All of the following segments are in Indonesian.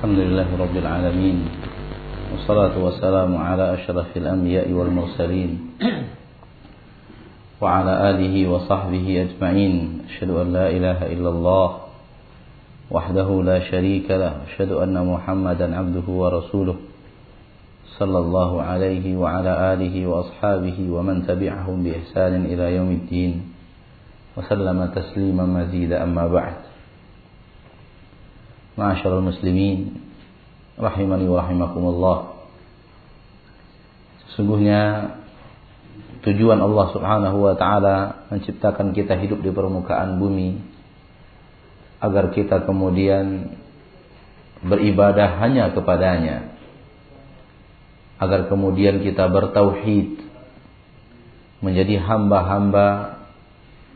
الحمد لله رب العالمين والصلاة والسلام على أشرف الأنبياء والمرسلين وعلى آله وصحبه أجمعين. أشهد أن لا إله إلا الله وحده لا شريك له أشهد أن محمدا عبده ورسوله صلى الله عليه وعلى آله وأصحابه ومن تبعهم بإحسان إلى يوم الدين وسلم تسليما مزيدا أما بعد. Ma'asyiral muslimin rahimani wa rahimakumullah. Sesungguhnya tujuan Allah Subhanahu wa taala menciptakan kita hidup di permukaan bumi agar kita kemudian beribadah hanya kepadanya. Agar kemudian kita bertauhid menjadi hamba-hamba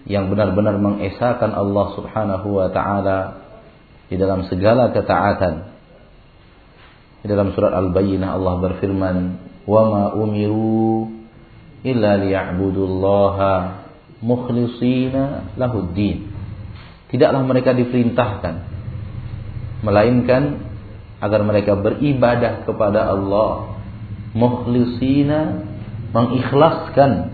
yang benar-benar mengesahkan Allah Subhanahu wa taala di dalam segala ketaatan. Di dalam surat Al-Bayyinah Allah berfirman, "Wa ma umiru illa liya'budullaha mukhlishina lahuddin." Tidaklah mereka diperintahkan melainkan agar mereka beribadah kepada Allah mukhlishina mengikhlaskan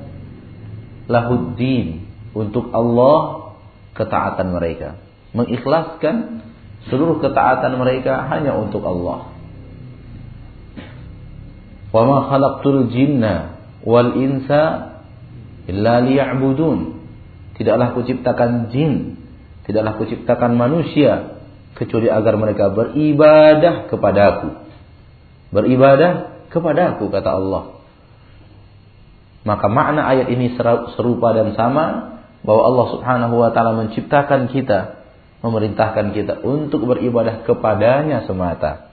lahuddin untuk Allah ketaatan mereka mengikhlaskan Seluruh ketaatan mereka hanya untuk Allah. Wa ma khalaqtul jinna wal insa illa liya'budun. Tidaklah kuciptakan jin, tidaklah kuciptakan manusia kecuali agar mereka beribadah kepadaku. Beribadah kepadaku kata Allah. Maka makna ayat ini serupa dan sama bahwa Allah Subhanahu wa taala menciptakan kita memerintahkan kita untuk beribadah kepadanya semata.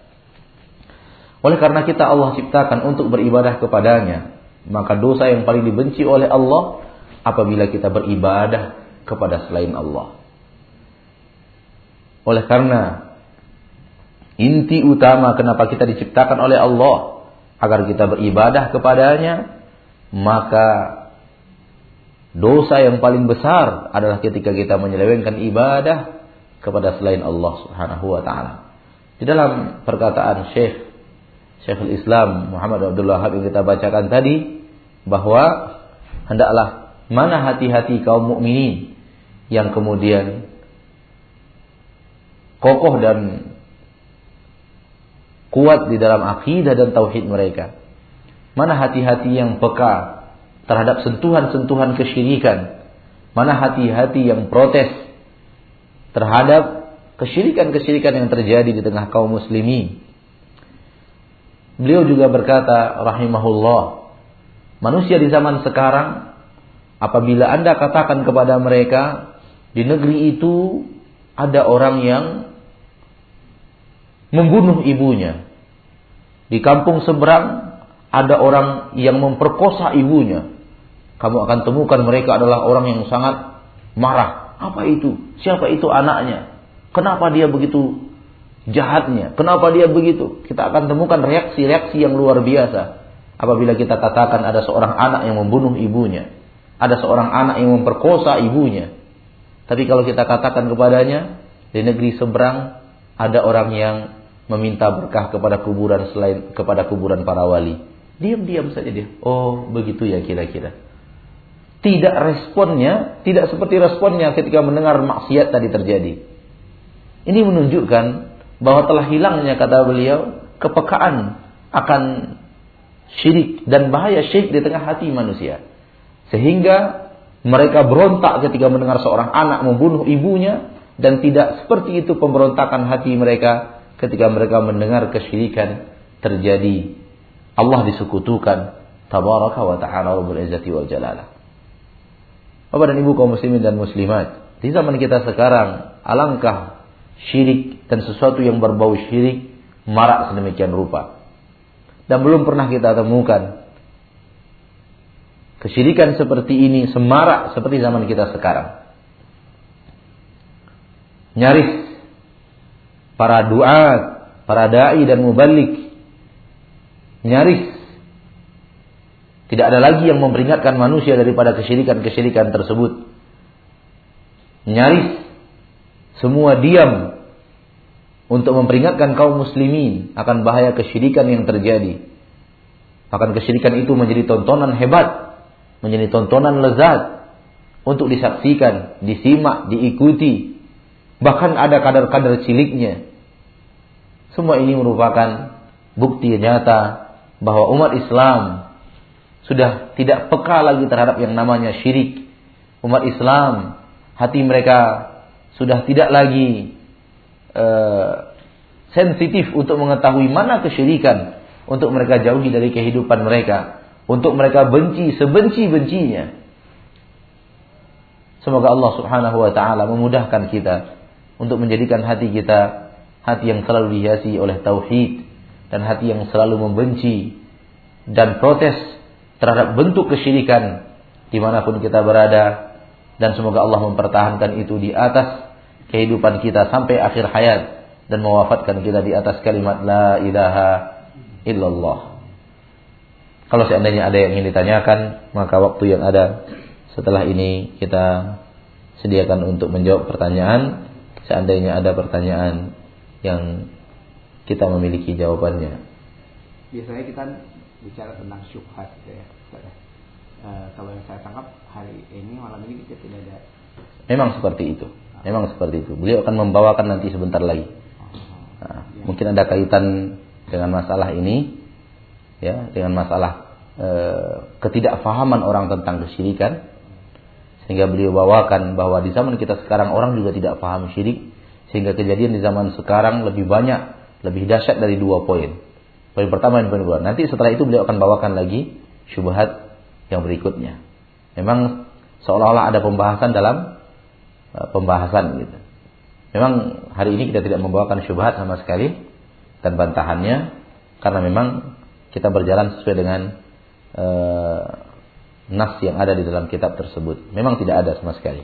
Oleh karena kita Allah ciptakan untuk beribadah kepadanya, maka dosa yang paling dibenci oleh Allah apabila kita beribadah kepada selain Allah. Oleh karena inti utama kenapa kita diciptakan oleh Allah agar kita beribadah kepadanya, maka dosa yang paling besar adalah ketika kita menyelewengkan ibadah kepada selain Allah Subhanahu wa taala. Di dalam perkataan Syekh Syekhul Islam Muhammad Abdul Wahab yang kita bacakan tadi bahwa hendaklah mana hati-hati kaum mukminin yang kemudian kokoh dan kuat di dalam akidah dan tauhid mereka. Mana hati-hati yang peka terhadap sentuhan-sentuhan kesyirikan. Mana hati-hati yang protes terhadap kesyirikan-kesyirikan yang terjadi di tengah kaum muslimin. Beliau juga berkata rahimahullah, manusia di zaman sekarang apabila Anda katakan kepada mereka di negeri itu ada orang yang membunuh ibunya. Di kampung seberang ada orang yang memperkosa ibunya. Kamu akan temukan mereka adalah orang yang sangat marah, apa itu? Siapa itu anaknya? Kenapa dia begitu jahatnya? Kenapa dia begitu? Kita akan temukan reaksi-reaksi yang luar biasa. Apabila kita katakan ada seorang anak yang membunuh ibunya. Ada seorang anak yang memperkosa ibunya. Tapi kalau kita katakan kepadanya, di negeri seberang ada orang yang meminta berkah kepada kuburan selain kepada kuburan para wali. Diam-diam saja dia. Oh, begitu ya kira-kira tidak responnya, tidak seperti responnya ketika mendengar maksiat tadi terjadi. Ini menunjukkan bahwa telah hilangnya kata beliau kepekaan akan syirik dan bahaya syirik di tengah hati manusia. Sehingga mereka berontak ketika mendengar seorang anak membunuh ibunya dan tidak seperti itu pemberontakan hati mereka ketika mereka mendengar kesyirikan terjadi. Allah disekutukan tabaraka wa ta'ala wa izzati wal jalalah. Bapak dan Ibu kaum muslimin dan muslimat, di zaman kita sekarang alangkah syirik dan sesuatu yang berbau syirik marak sedemikian rupa. Dan belum pernah kita temukan kesyirikan seperti ini semarak seperti zaman kita sekarang. Nyaris para duat, para dai dan mubalik nyaris tidak ada lagi yang memperingatkan manusia daripada kesyirikan-kesyirikan tersebut. Nyaris semua diam untuk memperingatkan kaum muslimin akan bahaya kesyirikan yang terjadi. Akan kesyirikan itu menjadi tontonan hebat, menjadi tontonan lezat untuk disaksikan, disimak, diikuti. Bahkan ada kadar-kadar ciliknya. Semua ini merupakan bukti nyata bahwa umat Islam sudah tidak peka lagi terhadap yang namanya syirik. Umat Islam hati mereka sudah tidak lagi uh, sensitif untuk mengetahui mana kesyirikan untuk mereka jauhi dari kehidupan mereka, untuk mereka benci sebenci-bencinya. Semoga Allah Subhanahu wa taala memudahkan kita untuk menjadikan hati kita hati yang selalu dihiasi oleh tauhid dan hati yang selalu membenci dan protes terhadap bentuk kesyirikan di mana pun kita berada dan semoga Allah mempertahankan itu di atas kehidupan kita sampai akhir hayat dan mewafatkan kita di atas kalimat la ilaha illallah. Kalau seandainya ada yang ingin ditanyakan, maka waktu yang ada setelah ini kita sediakan untuk menjawab pertanyaan. Seandainya ada pertanyaan yang kita memiliki jawabannya. Biasanya kita bicara tentang syubhat gitu ya. E, kalau yang saya tangkap hari ini malam ini kita tidak ada. Memang seperti itu. Memang seperti itu. Beliau akan membawakan nanti sebentar lagi. Nah, ya. Mungkin ada kaitan dengan masalah ini, ya, dengan masalah e, ketidakfahaman orang tentang kesyirikan, sehingga beliau bawakan bahwa di zaman kita sekarang orang juga tidak paham syirik, sehingga kejadian di zaman sekarang lebih banyak, lebih dahsyat dari dua poin. Poin pertama dan poin kedua. Nanti setelah itu beliau akan bawakan lagi syubhat yang berikutnya. Memang seolah-olah ada pembahasan dalam uh, pembahasan gitu. Memang hari ini kita tidak membawakan syubhat sama sekali dan bantahannya karena memang kita berjalan sesuai dengan uh, nas yang ada di dalam kitab tersebut. Memang tidak ada sama sekali.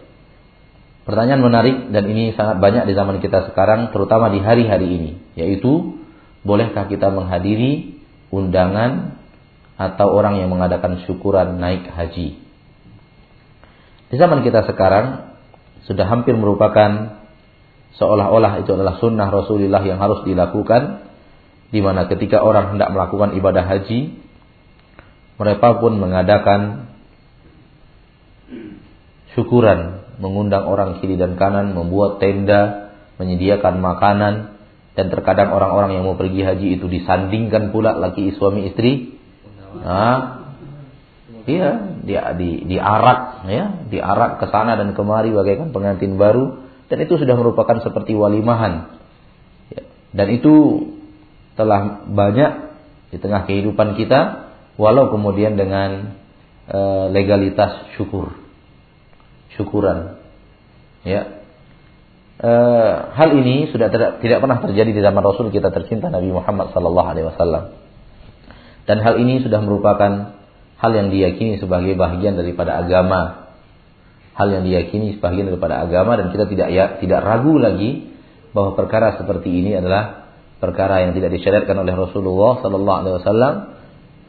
Pertanyaan menarik dan ini sangat banyak di zaman kita sekarang terutama di hari-hari ini yaitu bolehkah kita menghadiri undangan atau orang yang mengadakan syukuran naik haji. Di zaman kita sekarang sudah hampir merupakan seolah-olah itu adalah sunnah Rasulullah yang harus dilakukan di mana ketika orang hendak melakukan ibadah haji mereka pun mengadakan syukuran mengundang orang kiri dan kanan, membuat tenda, menyediakan makanan, dan terkadang orang-orang yang mau pergi haji itu disandingkan pula laki suami istri. Nah, iya, dia di diarak ya, diarak ke sana dan kemari bagaikan pengantin baru dan itu sudah merupakan seperti walimahan. Ya, dan itu telah banyak di tengah kehidupan kita walau kemudian dengan e, legalitas syukur syukuran. Ya. E, hal ini sudah tidak, tidak pernah terjadi di zaman Rasul kita tercinta Nabi Muhammad sallallahu alaihi wasallam. Dan hal ini sudah merupakan hal yang diyakini sebagai bagian daripada agama. Hal yang diyakini sebagian daripada agama dan kita tidak ya, tidak ragu lagi bahwa perkara seperti ini adalah perkara yang tidak disyariatkan oleh Rasulullah sallallahu alaihi wasallam,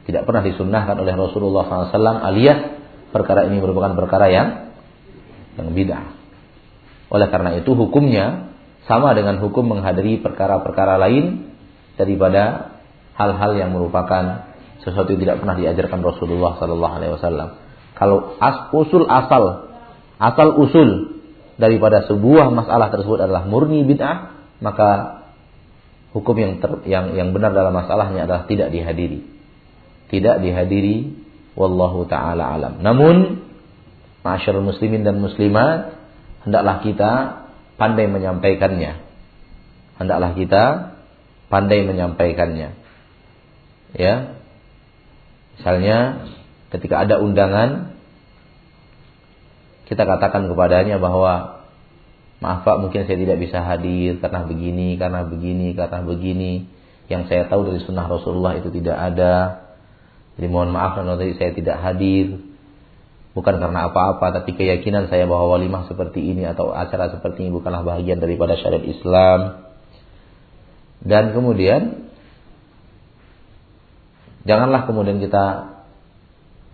tidak pernah disunnahkan oleh Rasulullah SAW alias perkara ini merupakan perkara yang yang bid'ah. Oleh karena itu hukumnya sama dengan hukum menghadiri perkara-perkara lain daripada hal-hal yang merupakan sesuatu yang tidak pernah diajarkan Rasulullah Sallallahu Alaihi Wasallam. Kalau as, usul asal asal usul daripada sebuah masalah tersebut adalah murni bid'ah, maka hukum yang ter, yang yang benar dalam masalahnya adalah tidak dihadiri. Tidak dihadiri wallahu taala alam. Namun masyarakat muslimin dan muslimat, hendaklah kita pandai menyampaikannya. Hendaklah kita pandai menyampaikannya. Ya. Misalnya ketika ada undangan kita katakan kepadanya bahwa maaf Pak mungkin saya tidak bisa hadir karena begini, karena begini, karena begini. Yang saya tahu dari sunnah Rasulullah itu tidak ada. Jadi mohon maaf kalau saya tidak hadir bukan karena apa-apa tapi keyakinan saya bahwa walimah seperti ini atau acara seperti ini bukanlah bagian daripada syariat Islam. Dan kemudian janganlah kemudian kita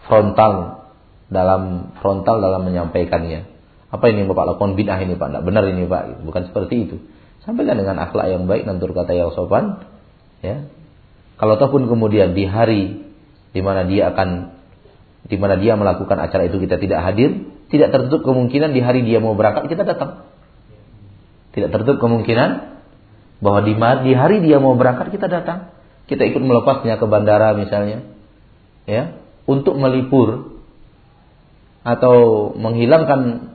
frontal dalam frontal dalam menyampaikannya. Apa ini Bapak? Lakukan bid'ah ini Pak? Tidak benar ini Pak. Bukan seperti itu. Sampaikan dengan akhlak yang baik dan kata yang sopan. Ya. Kalau ataupun kemudian di hari di mana dia akan di mana dia melakukan acara itu kita tidak hadir, tidak tertutup kemungkinan di hari dia mau berangkat kita datang. Tidak tertutup kemungkinan bahwa di, di hari dia mau berangkat kita datang. Kita ikut melepasnya ke bandara misalnya. Ya, untuk melipur atau menghilangkan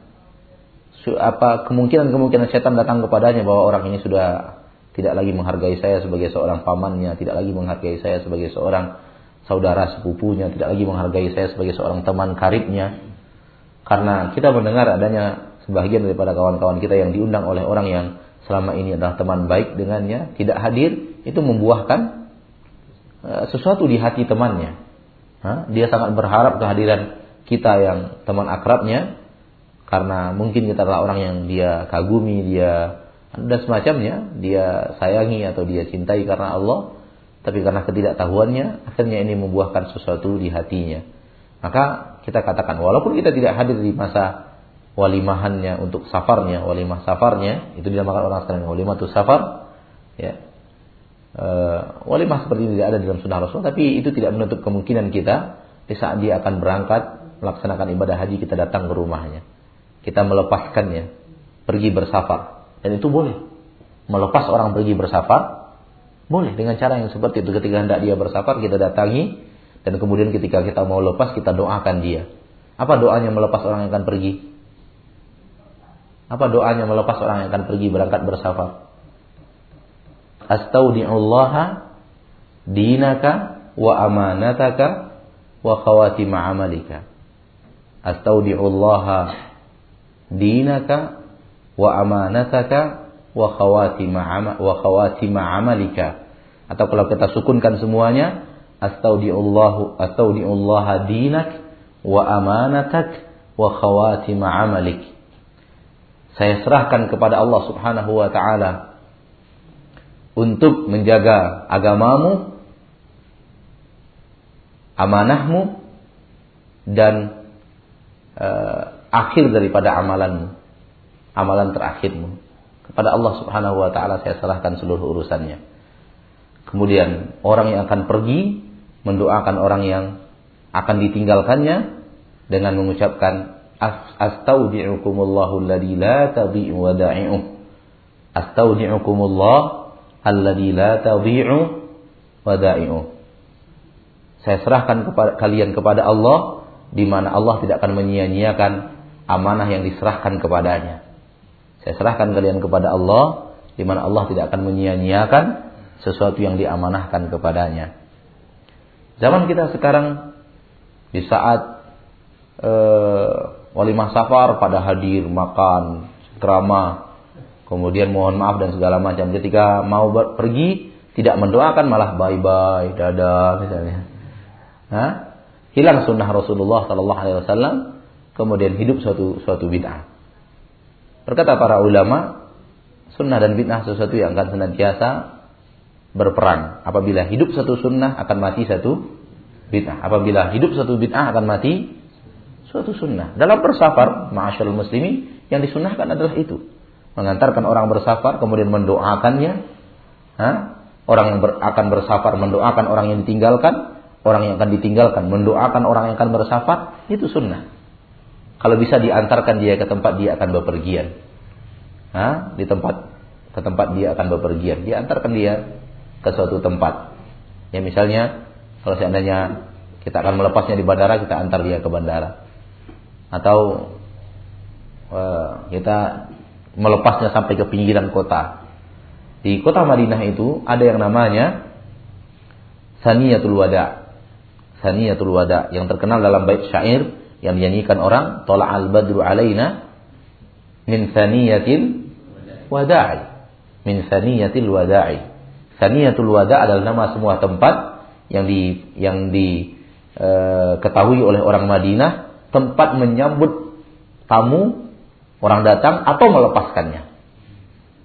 apa kemungkinan-kemungkinan setan datang kepadanya bahwa orang ini sudah tidak lagi menghargai saya sebagai seorang pamannya, tidak lagi menghargai saya sebagai seorang saudara sepupunya, tidak lagi menghargai saya sebagai seorang teman karibnya. Karena kita mendengar adanya sebagian daripada kawan-kawan kita yang diundang oleh orang yang selama ini adalah teman baik dengannya, tidak hadir, itu membuahkan uh, sesuatu di hati temannya. Dia sangat berharap kehadiran kita yang teman akrabnya karena mungkin kita adalah orang yang dia kagumi, dia dan semacamnya, dia sayangi atau dia cintai karena Allah, tapi karena ketidaktahuannya akhirnya ini membuahkan sesuatu di hatinya. Maka kita katakan walaupun kita tidak hadir di masa walimahannya untuk safarnya, walimah safarnya, itu dinamakan orang sekarang walimah itu safar, ya. E, walimah seperti ini tidak ada dalam sunnah Rasul, tapi itu tidak menutup kemungkinan kita di saat dia akan berangkat melaksanakan ibadah haji kita datang ke rumahnya. Kita melepaskannya pergi bersafar dan itu boleh. Melepas orang pergi bersafar boleh dengan cara yang seperti itu ketika hendak dia bersafar kita datangi dan kemudian ketika kita mau lepas kita doakan dia. Apa doanya melepas orang yang akan pergi? Apa doanya melepas orang yang akan pergi berangkat bersafar? Astaudi'ullaha dinaka wa amanataka wa khawatima amalika astaudi'ullaha dinaka wa amanataka wa khawatima wa khawatima amalika atau kalau kita sukunkan semuanya astaudi'ullahu astaudi'ullaha dinak wa amanatak wa khawatima amalik saya serahkan kepada Allah Subhanahu wa taala untuk menjaga agamamu amanahmu dan uh, akhir daripada amalanmu, amalan terakhirmu. Kepada Allah Subhanahu wa taala saya serahkan seluruh urusannya. Kemudian orang yang akan pergi mendoakan orang yang akan ditinggalkannya dengan mengucapkan astaudi'ukumullahu alladzi la tadhi'u wada'i'uh. Astaudi'ukumullah alladzi la tadhi'u wada'i'uh. Saya serahkan kepada kalian kepada Allah di mana Allah tidak akan menyia-nyiakan amanah yang diserahkan kepadanya. Saya serahkan kalian kepada Allah di mana Allah tidak akan menyia-nyiakan sesuatu yang diamanahkan kepadanya. Zaman kita sekarang di saat e, walimah safar pada hadir makan drama kemudian mohon maaf dan segala macam ketika mau pergi tidak mendoakan malah bye bye dadah misalnya Hah? hilang sunnah Rasulullah Sallallahu Alaihi Wasallam, kemudian hidup suatu suatu bid'ah. Berkata para ulama, sunnah dan bid'ah sesuatu yang akan senantiasa berperang. Apabila hidup satu sunnah akan mati satu bid'ah. Apabila hidup satu bid'ah akan mati suatu sunnah. Dalam bersafar, ma'asyarul muslimi, yang disunnahkan adalah itu. Mengantarkan orang bersafar, kemudian mendoakannya. Ha? Orang yang ber, akan bersafar mendoakan orang yang ditinggalkan orang yang akan ditinggalkan, mendoakan orang yang akan bersafar, itu sunnah. Kalau bisa diantarkan dia ke tempat dia akan bepergian. Hah? Di tempat ke tempat dia akan bepergian, diantarkan dia ke suatu tempat. Ya misalnya kalau seandainya kita akan melepasnya di bandara, kita antar dia ke bandara. Atau uh, kita melepasnya sampai ke pinggiran kota. Di kota Madinah itu ada yang namanya Saniyatul Wada. Saniyatul Wada yang terkenal dalam bait syair yang dinyanyikan orang Tola al badru alaina min saniyatil wada'i. Min saniyatil wada'i. Saniyatul Wada adalah nama semua tempat yang di yang diketahui e, oleh orang Madinah tempat menyambut tamu orang datang atau melepaskannya.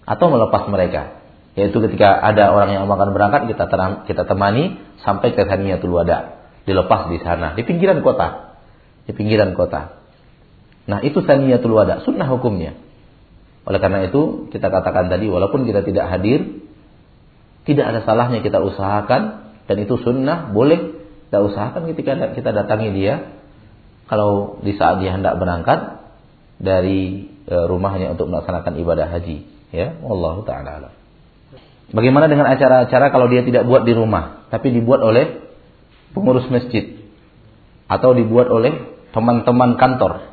Atau melepas mereka. Yaitu ketika ada orang yang akan berangkat kita kita temani sampai ke Saniyatul Wada. Dilepas di sana di pinggiran kota di pinggiran kota. Nah itu saniyatul wada sunnah hukumnya. Oleh karena itu kita katakan tadi walaupun kita tidak hadir, tidak ada salahnya kita usahakan dan itu sunnah boleh kita usahakan ketika kita datangi dia. Kalau di saat dia hendak berangkat dari e, rumahnya untuk melaksanakan ibadah haji ya Allah taala Bagaimana dengan acara-acara kalau dia tidak buat di rumah tapi dibuat oleh pengurus masjid? Atau dibuat oleh teman-teman kantor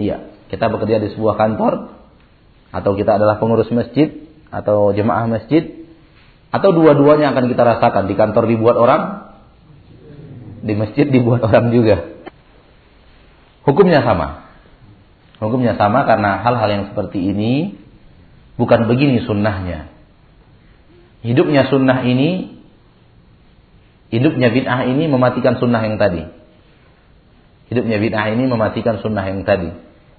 Iya, kita bekerja di sebuah kantor atau kita adalah pengurus masjid atau jemaah masjid atau dua-duanya akan kita rasakan di kantor dibuat orang di masjid dibuat orang juga. Hukumnya sama. Hukumnya sama karena hal-hal yang seperti ini bukan begini sunnahnya. Hidupnya sunnah ini hidupnya bid'ah ini mematikan sunnah yang tadi. Hidupnya bid'ah ini mematikan sunnah yang tadi.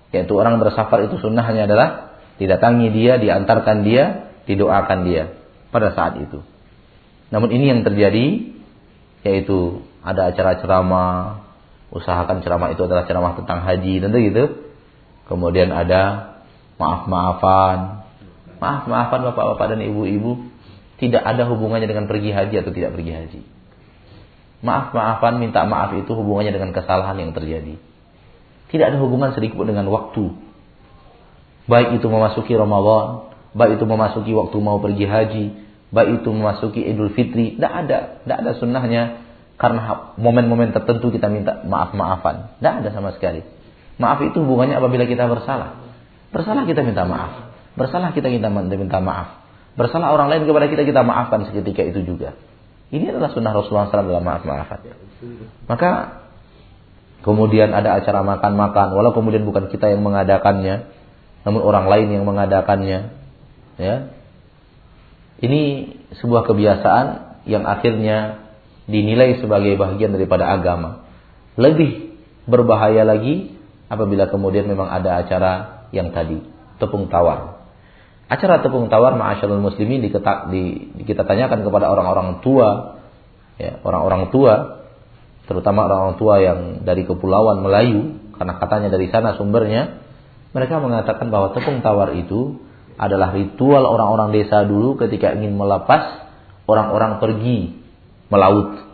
Yaitu orang bersafar itu sunnahnya adalah didatangi dia, diantarkan dia, didoakan dia pada saat itu. Namun ini yang terjadi yaitu ada acara ceramah, usahakan ceramah itu adalah ceramah tentang haji, tentu gitu. Kemudian ada maaf-maafan. Maaf-maafan bapak-bapak dan ibu-ibu tidak ada hubungannya dengan pergi haji atau tidak pergi haji. Maaf-maafan, minta maaf itu hubungannya dengan kesalahan yang terjadi. Tidak ada hubungan sedikit dengan waktu. Baik itu memasuki Ramadan, baik itu memasuki waktu mau pergi haji, baik itu memasuki Idul Fitri, tidak ada, tidak ada sunnahnya karena momen-momen tertentu kita minta maaf-maafan. Tidak ada sama sekali. Maaf itu hubungannya apabila kita bersalah. Bersalah kita minta maaf. Bersalah kita minta, minta maaf. Bersalah orang lain kepada kita kita maafkan seketika itu juga. Ini adalah sunnah Rasulullah SAW dalam maaf-maafan. Maka kemudian ada acara makan-makan, walau kemudian bukan kita yang mengadakannya, namun orang lain yang mengadakannya. Ya, ini sebuah kebiasaan yang akhirnya dinilai sebagai bagian daripada agama. Lebih berbahaya lagi apabila kemudian memang ada acara yang tadi, tepung tawar. Acara tepung tawar ma'asyarul muslimin diketak, di, kita tanyakan kepada orang-orang tua, ya, orang-orang tua, terutama orang-orang tua yang dari kepulauan Melayu, karena katanya dari sana sumbernya, mereka mengatakan bahwa tepung tawar itu adalah ritual orang-orang desa dulu ketika ingin melepas orang-orang pergi melaut.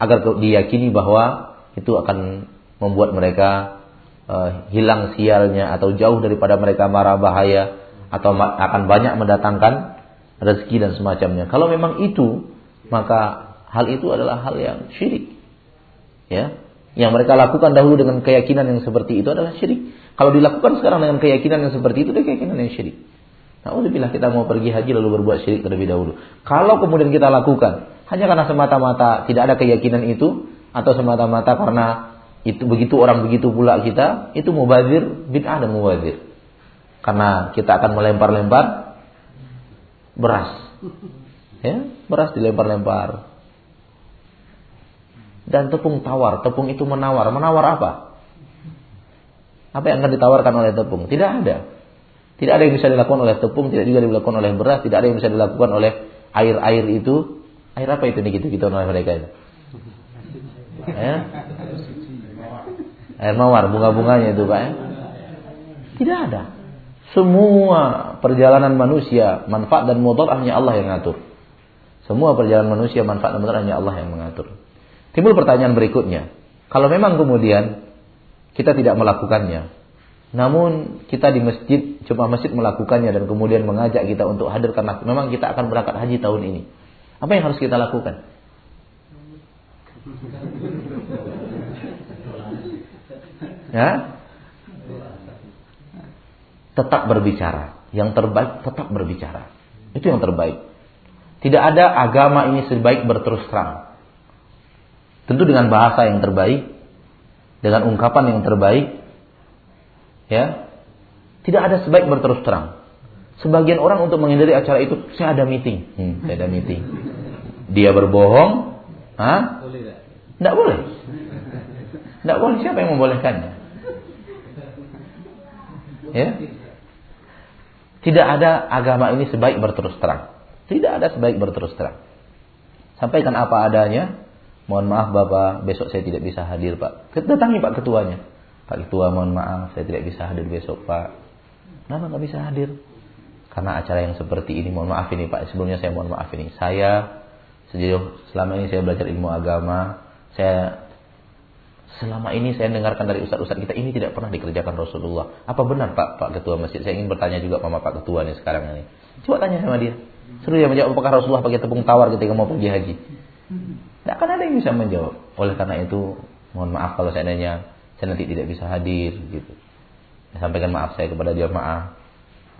Agar diyakini bahwa itu akan membuat mereka uh, hilang sialnya atau jauh daripada mereka marah bahaya atau akan banyak mendatangkan rezeki dan semacamnya. Kalau memang itu, maka hal itu adalah hal yang syirik. Ya, yang mereka lakukan dahulu dengan keyakinan yang seperti itu adalah syirik. Kalau dilakukan sekarang dengan keyakinan yang seperti itu, itu keyakinan yang syirik. Nah, bila kita mau pergi haji lalu berbuat syirik terlebih dahulu. Kalau kemudian kita lakukan hanya karena semata-mata tidak ada keyakinan itu atau semata-mata karena itu begitu orang begitu pula kita, itu mubazir bid'ah dan mubazir. Karena kita akan melempar-lempar beras. Ya, beras dilempar-lempar. Dan tepung tawar, tepung itu menawar. Menawar apa? Apa yang akan ditawarkan oleh tepung? Tidak ada. Tidak ada yang bisa dilakukan oleh tepung, tidak juga dilakukan oleh beras, tidak ada yang bisa dilakukan oleh air-air itu. Air apa itu nih gitu-gitu oleh mereka itu? Ya? Air mawar, bunga-bunganya itu Pak ya? Tidak ada. Semua perjalanan manusia, manfaat dan mudarat hanya Allah yang mengatur. Semua perjalanan manusia, manfaat dan mudarat hanya Allah yang mengatur. Timbul pertanyaan berikutnya. Kalau memang kemudian kita tidak melakukannya, namun kita di masjid, cuma masjid melakukannya dan kemudian mengajak kita untuk hadir karena memang kita akan berangkat haji tahun ini. Apa yang harus kita lakukan? Ya, tetap berbicara. Yang terbaik tetap berbicara. Itu yang terbaik. Tidak ada agama ini sebaik berterus terang. Tentu dengan bahasa yang terbaik, dengan ungkapan yang terbaik, ya, tidak ada sebaik berterus terang. Sebagian orang untuk menghindari acara itu, saya ada meeting, hmm, saya ada meeting. Dia berbohong, ah? Tidak boleh. Tidak boleh. Siapa yang membolehkannya? Ya, tidak ada agama ini sebaik berterus terang. Tidak ada sebaik berterus terang. Sampaikan apa adanya. Mohon maaf Bapak, besok saya tidak bisa hadir Pak. Datangi Pak Ketuanya. Pak Ketua mohon maaf, saya tidak bisa hadir besok Pak. Kenapa nggak bisa hadir? Karena acara yang seperti ini, mohon maaf ini Pak, sebelumnya saya mohon maaf ini. Saya sejauh selama ini saya belajar ilmu agama, saya selama ini saya dengarkan dari ustadz-ustadz kita ini tidak pernah dikerjakan Rasulullah. Apa benar Pak Pak Ketua Masjid? Saya ingin bertanya juga sama Pak Ketua nih sekarang ini. Coba tanya sama dia. Seru ya menjawab apakah Rasulullah pakai tepung tawar ketika mau pergi haji? Tidak akan ada yang bisa menjawab. Oleh karena itu, mohon maaf kalau seandainya saya nanti tidak bisa hadir gitu. Saya sampaikan maaf saya kepada jamaah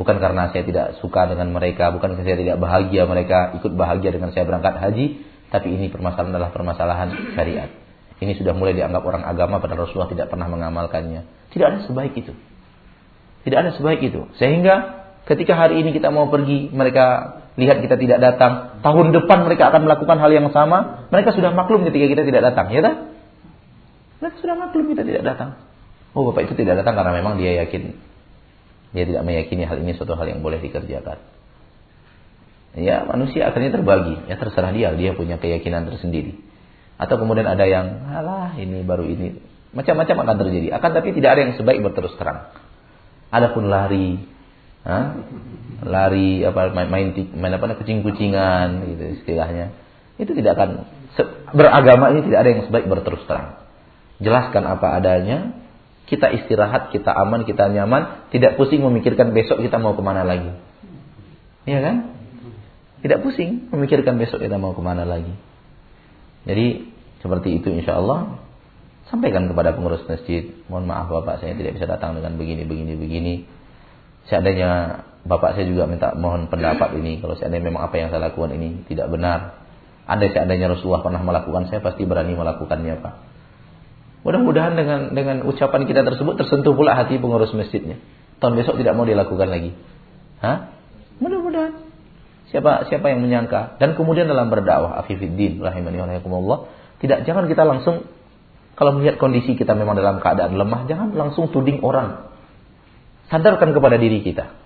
Bukan karena saya tidak suka dengan mereka, bukan karena saya tidak bahagia mereka ikut bahagia dengan saya berangkat haji, tapi ini permasalahan adalah permasalahan syariat. Ini sudah mulai dianggap orang agama pada Rasulullah tidak pernah mengamalkannya. Tidak ada sebaik itu. Tidak ada sebaik itu. Sehingga ketika hari ini kita mau pergi, mereka lihat kita tidak datang, tahun depan mereka akan melakukan hal yang sama, mereka sudah maklum ketika kita tidak datang, ya kan? Mereka sudah maklum kita tidak datang. Oh, Bapak itu tidak datang karena memang dia yakin dia tidak meyakini hal ini suatu hal yang boleh dikerjakan. Ya manusia akhirnya terbagi. Ya terserah dia, dia punya keyakinan tersendiri. Atau kemudian ada yang, alah ini baru ini. Macam-macam akan terjadi. Akan tapi tidak ada yang sebaik berterus terang. Adapun lari, ha? lari apa main main, main apa kucing-kucingan gitu istilahnya. Itu tidak akan beragama ini tidak ada yang sebaik berterus terang. Jelaskan apa adanya, kita istirahat, kita aman, kita nyaman, tidak pusing memikirkan besok kita mau ke mana lagi. Iya kan? Tidak pusing memikirkan besok kita mau ke mana lagi. Jadi seperti itu insya Allah sampaikan kepada pengurus masjid. Mohon maaf bapak saya tidak bisa datang dengan begini, begini, begini. Seandainya bapak saya juga minta mohon pendapat ini. Kalau seandainya memang apa yang saya lakukan ini tidak benar. Andai seandainya Rasulullah pernah melakukan, saya pasti berani melakukannya pak. Mudah-mudahan dengan dengan ucapan kita tersebut tersentuh pula hati pengurus masjidnya. Tahun besok tidak mau dilakukan lagi. Hah? Mudah-mudahan. Siapa siapa yang menyangka? Dan kemudian dalam berdakwah, afifiddin rahimani wa tidak jangan kita langsung kalau melihat kondisi kita memang dalam keadaan lemah, jangan langsung tuding orang. Sadarkan kepada diri kita.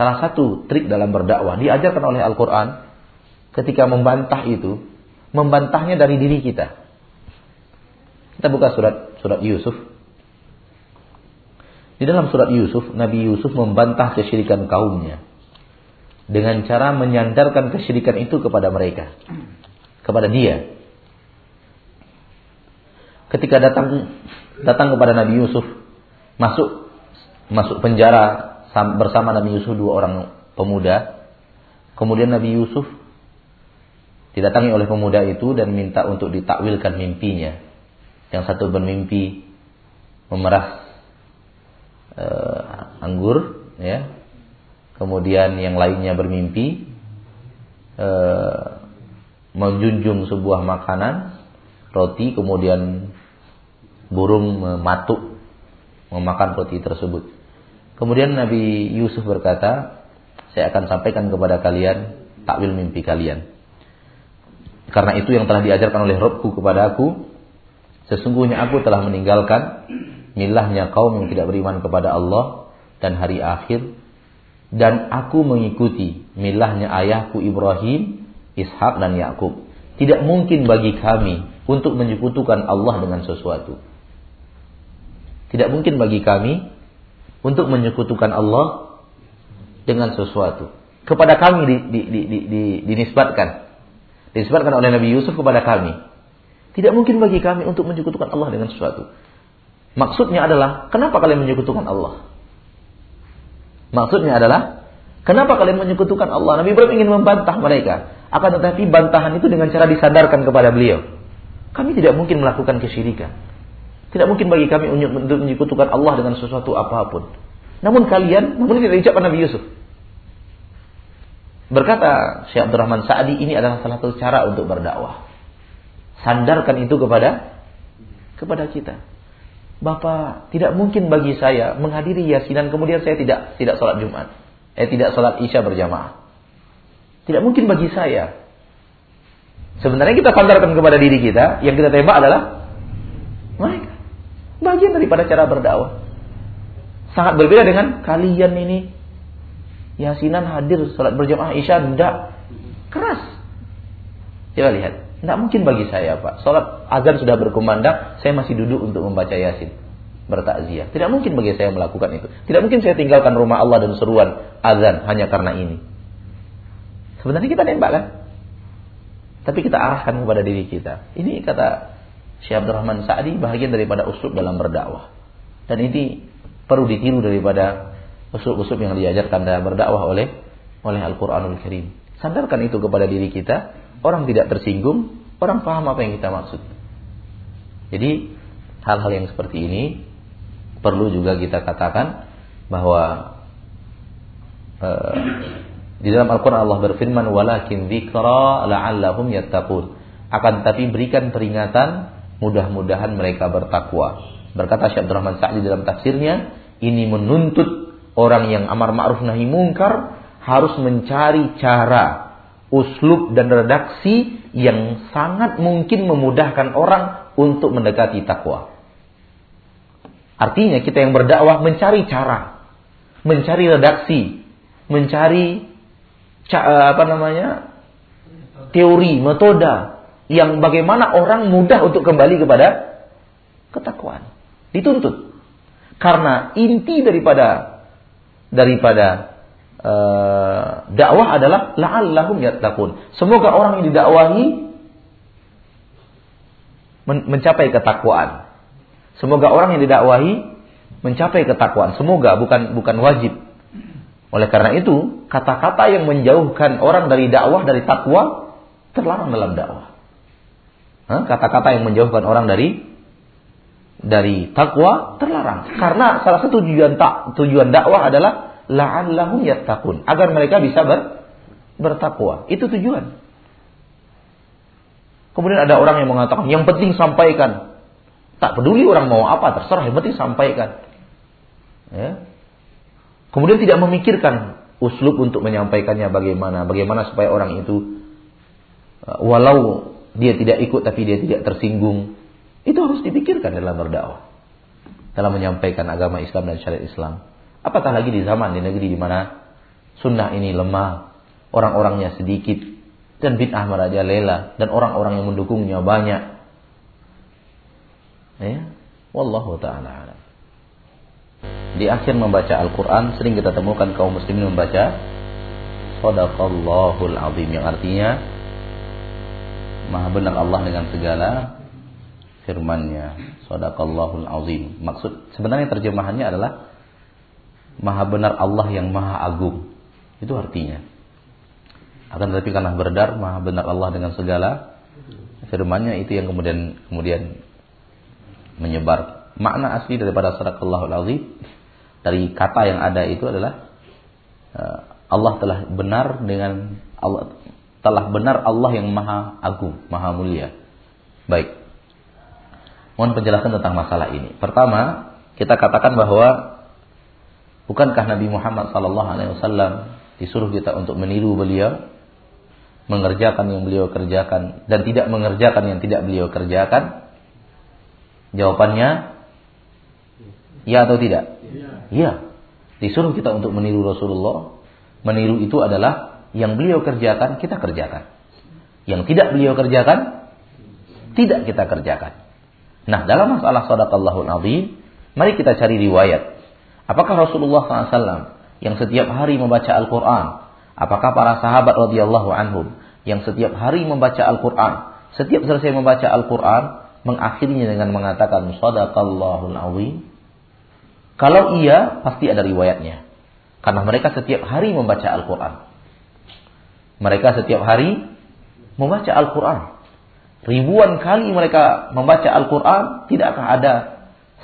Salah satu trik dalam berdakwah diajarkan oleh Al-Qur'an ketika membantah itu, membantahnya dari diri kita. Kita buka surat surat Yusuf. Di dalam surat Yusuf, Nabi Yusuf membantah kesyirikan kaumnya dengan cara menyandarkan kesyirikan itu kepada mereka, kepada dia. Ketika datang datang kepada Nabi Yusuf, masuk masuk penjara bersama Nabi Yusuf dua orang pemuda. Kemudian Nabi Yusuf didatangi oleh pemuda itu dan minta untuk ditakwilkan mimpinya. Yang satu bermimpi memerah uh, anggur, ya. Kemudian yang lainnya bermimpi uh, menjunjung sebuah makanan, roti, kemudian burung mematuk memakan roti tersebut. Kemudian Nabi Yusuf berkata, saya akan sampaikan kepada kalian takwil mimpi kalian. Karena itu yang telah diajarkan oleh Robku kepada aku, Sesungguhnya aku telah meninggalkan milahnya kaum yang tidak beriman kepada Allah dan hari akhir dan aku mengikuti milahnya ayahku Ibrahim, Ishak dan Yakub. Tidak mungkin bagi kami untuk menyekutukan Allah dengan sesuatu. Tidak mungkin bagi kami untuk menyekutukan Allah dengan sesuatu. Kepada kami di, di, di, di, di, dinisbatkan. Dinisbatkan oleh Nabi Yusuf kepada kami. Tidak mungkin bagi kami untuk menyekutukan Allah dengan sesuatu. Maksudnya adalah, kenapa kalian menyekutukan Allah? Maksudnya adalah, kenapa kalian menyekutukan Allah? Nabi Ibrahim ingin membantah mereka. Akan tetapi bantahan itu dengan cara disadarkan kepada beliau. Kami tidak mungkin melakukan kesyirikan. Tidak mungkin bagi kami untuk menyekutukan Allah dengan sesuatu apa pun. Namun kalian, namun tidak diucapkan Nabi Yusuf. Berkata Syekh Abdurrahman Sa'adi ini adalah salah satu cara untuk berdakwah. Sandarkan itu kepada kepada kita. Bapak, tidak mungkin bagi saya menghadiri yasinan kemudian saya tidak tidak sholat Jumat. Eh tidak sholat Isya berjamaah. Tidak mungkin bagi saya. Sebenarnya kita sandarkan kepada diri kita, yang kita tembak adalah. Bagian daripada cara berdakwah. Sangat berbeda dengan kalian ini yasinan hadir sholat berjamaah Isya tidak keras. Coba lihat. Tidak mungkin bagi saya Pak. Sholat azan sudah berkumandang, saya masih duduk untuk membaca Yasin. bertakziah. Tidak mungkin bagi saya melakukan itu. Tidak mungkin saya tinggalkan rumah Allah dan seruan azan hanya karena ini. Sebenarnya kita nembak kan? Tapi kita arahkan kepada diri kita. Ini kata Syekh Abdurrahman Sa'di bahagian daripada usul dalam berdakwah. Dan ini perlu ditiru daripada usul-usul yang diajarkan dalam berdakwah oleh oleh Al-Qur'anul Karim. Sadarkan itu kepada diri kita, orang tidak tersinggung, orang paham apa yang kita maksud. Jadi hal-hal yang seperti ini perlu juga kita katakan bahwa uh, di dalam Al-Quran Allah berfirman walakin dzikra la'allahum yattaqun akan tapi berikan peringatan mudah-mudahan mereka bertakwa. Berkata Syekh Abdurrahman Sa'di dalam tafsirnya ini menuntut orang yang amar ma'ruf nahi mungkar harus mencari cara uslub dan redaksi yang sangat mungkin memudahkan orang untuk mendekati takwa. Artinya kita yang berdakwah mencari cara, mencari redaksi, mencari apa namanya? Teori, metode yang bagaimana orang mudah untuk kembali kepada ketakwaan. Dituntut. Karena inti daripada daripada uh, dakwah adalah la'allahum yattaqun. Semoga orang yang didakwahi men mencapai ketakwaan. Semoga orang yang didakwahi mencapai ketakwaan. Semoga bukan bukan wajib. Oleh karena itu, kata-kata yang menjauhkan orang dari dakwah dari takwa terlarang dalam dakwah. Kata-kata yang menjauhkan orang dari dari takwa terlarang. Karena salah satu tujuan tak tujuan dakwah adalah la'allahum yattaqun, agar mereka bisa ber, bertakwa. Itu tujuan. Kemudian ada orang yang mengatakan, yang penting sampaikan. Tak peduli orang mau apa, terserah, yang penting sampaikan. Ya. Kemudian tidak memikirkan uslub untuk menyampaikannya bagaimana, bagaimana supaya orang itu uh, walau dia tidak ikut tapi dia tidak tersinggung, itu harus dipikirkan dalam berdakwah. Dalam menyampaikan agama Islam dan syariat Islam. Apatah lagi di zaman di negeri di mana sunnah ini lemah, orang-orangnya sedikit, dan bid'ah merajalela, dan orang-orang yang mendukungnya banyak. Ya, wallahu taala Di akhir membaca Al-Quran sering kita temukan kaum muslimin membaca Sadaqallahul azim yang artinya Maha benar Allah dengan segala firman-Nya. Sadaqallahul azim. Maksud sebenarnya terjemahannya adalah Maha benar Allah yang maha agung. Itu artinya. Akan tetapi karena berdar maha benar Allah dengan segala firmannya itu yang kemudian kemudian menyebar makna asli daripada sadaqallahul azim dari kata yang ada itu adalah eh, Allah telah benar dengan Allah telah benar Allah yang maha agung, maha mulia. Baik. Mohon penjelasan tentang masalah ini. Pertama, kita katakan bahwa Bukankah Nabi Muhammad sallallahu alaihi wasallam disuruh kita untuk meniru beliau, mengerjakan yang beliau kerjakan dan tidak mengerjakan yang tidak beliau kerjakan? Jawabannya ya atau tidak? Iya. Disuruh kita untuk meniru Rasulullah. Meniru itu adalah yang beliau kerjakan kita kerjakan. Yang tidak beliau kerjakan tidak kita kerjakan. Nah, dalam masalah sadaqallahul azim, mari kita cari riwayat Apakah Rasulullah SAW yang setiap hari membaca Al-Quran? Apakah para sahabat radhiyallahu anhum yang setiap hari membaca Al-Quran? Setiap selesai membaca Al-Quran, mengakhirinya dengan mengatakan Sadaqallahul Azim. Kalau iya, pasti ada riwayatnya. Karena mereka setiap hari membaca Al-Quran. Mereka setiap hari membaca Al-Quran. Ribuan kali mereka membaca Al-Quran, tidakkah ada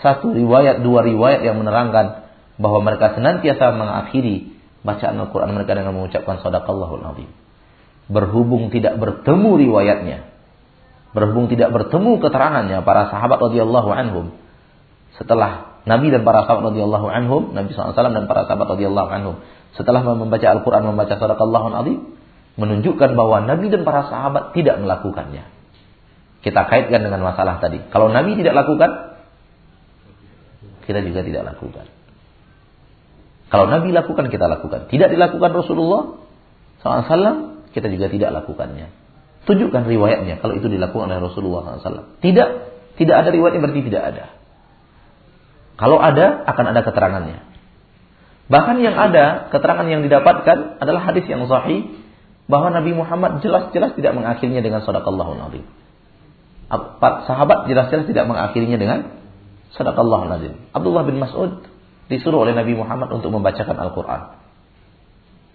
satu riwayat, dua riwayat yang menerangkan bahwa mereka senantiasa mengakhiri bacaan Al-Quran mereka dengan mengucapkan sadaqallahul azim. Berhubung tidak bertemu riwayatnya, berhubung tidak bertemu keterangannya para sahabat radhiyallahu anhum setelah Nabi dan para sahabat radhiyallahu anhum, Nabi SAW dan para sahabat radhiyallahu anhum setelah membaca Al-Quran membaca sadaqallahul azim menunjukkan bahwa Nabi dan para sahabat tidak melakukannya. Kita kaitkan dengan masalah tadi. Kalau Nabi tidak lakukan, kita juga tidak lakukan. Kalau Nabi lakukan, kita lakukan. Tidak dilakukan Rasulullah SAW, kita juga tidak lakukannya. Tunjukkan riwayatnya kalau itu dilakukan oleh Rasulullah SAW. Tidak, tidak ada riwayatnya berarti tidak ada. Kalau ada, akan ada keterangannya. Bahkan yang ada, keterangan yang didapatkan adalah hadis yang sahih bahwa Nabi Muhammad jelas-jelas tidak mengakhirinya dengan sadaqallahul azim. Sahabat jelas-jelas tidak mengakhirinya dengan sadaqallahul azim. Abdullah bin Mas'ud disuruh oleh Nabi Muhammad untuk membacakan Al-Qur'an.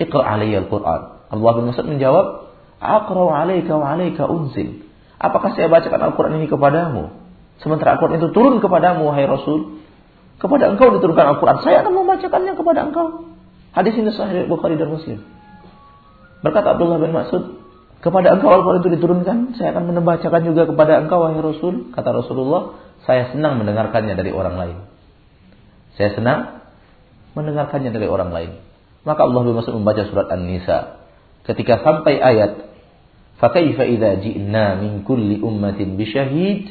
Iqra alayya Al-Qur'an. Abdullah bin Mas'ud menjawab, "Aqra alayka wa alayka unzil." Apakah saya bacakan Al-Qur'an ini kepadamu? Sementara Al-Qur'an itu turun kepadamu wahai Rasul. Kepada engkau diturunkan Al-Quran. Saya akan membacakannya kepada engkau. Hadis ini sahih Bukhari dan Muslim. Berkata Abdullah bin Mas'ud, kepada engkau Al-Quran itu diturunkan, saya akan membacakan juga kepada engkau wahai Rasul. Kata Rasulullah, saya senang mendengarkannya dari orang lain. Saya senang mendengarkannya dari orang lain. Maka Allah bin Mas'ud membaca surat An-Nisa. Ketika sampai ayat, فَكَيْفَ إِذَا جِئْنَا مِنْ كُلِّ أُمَّةٍ بِشَهِيدٍ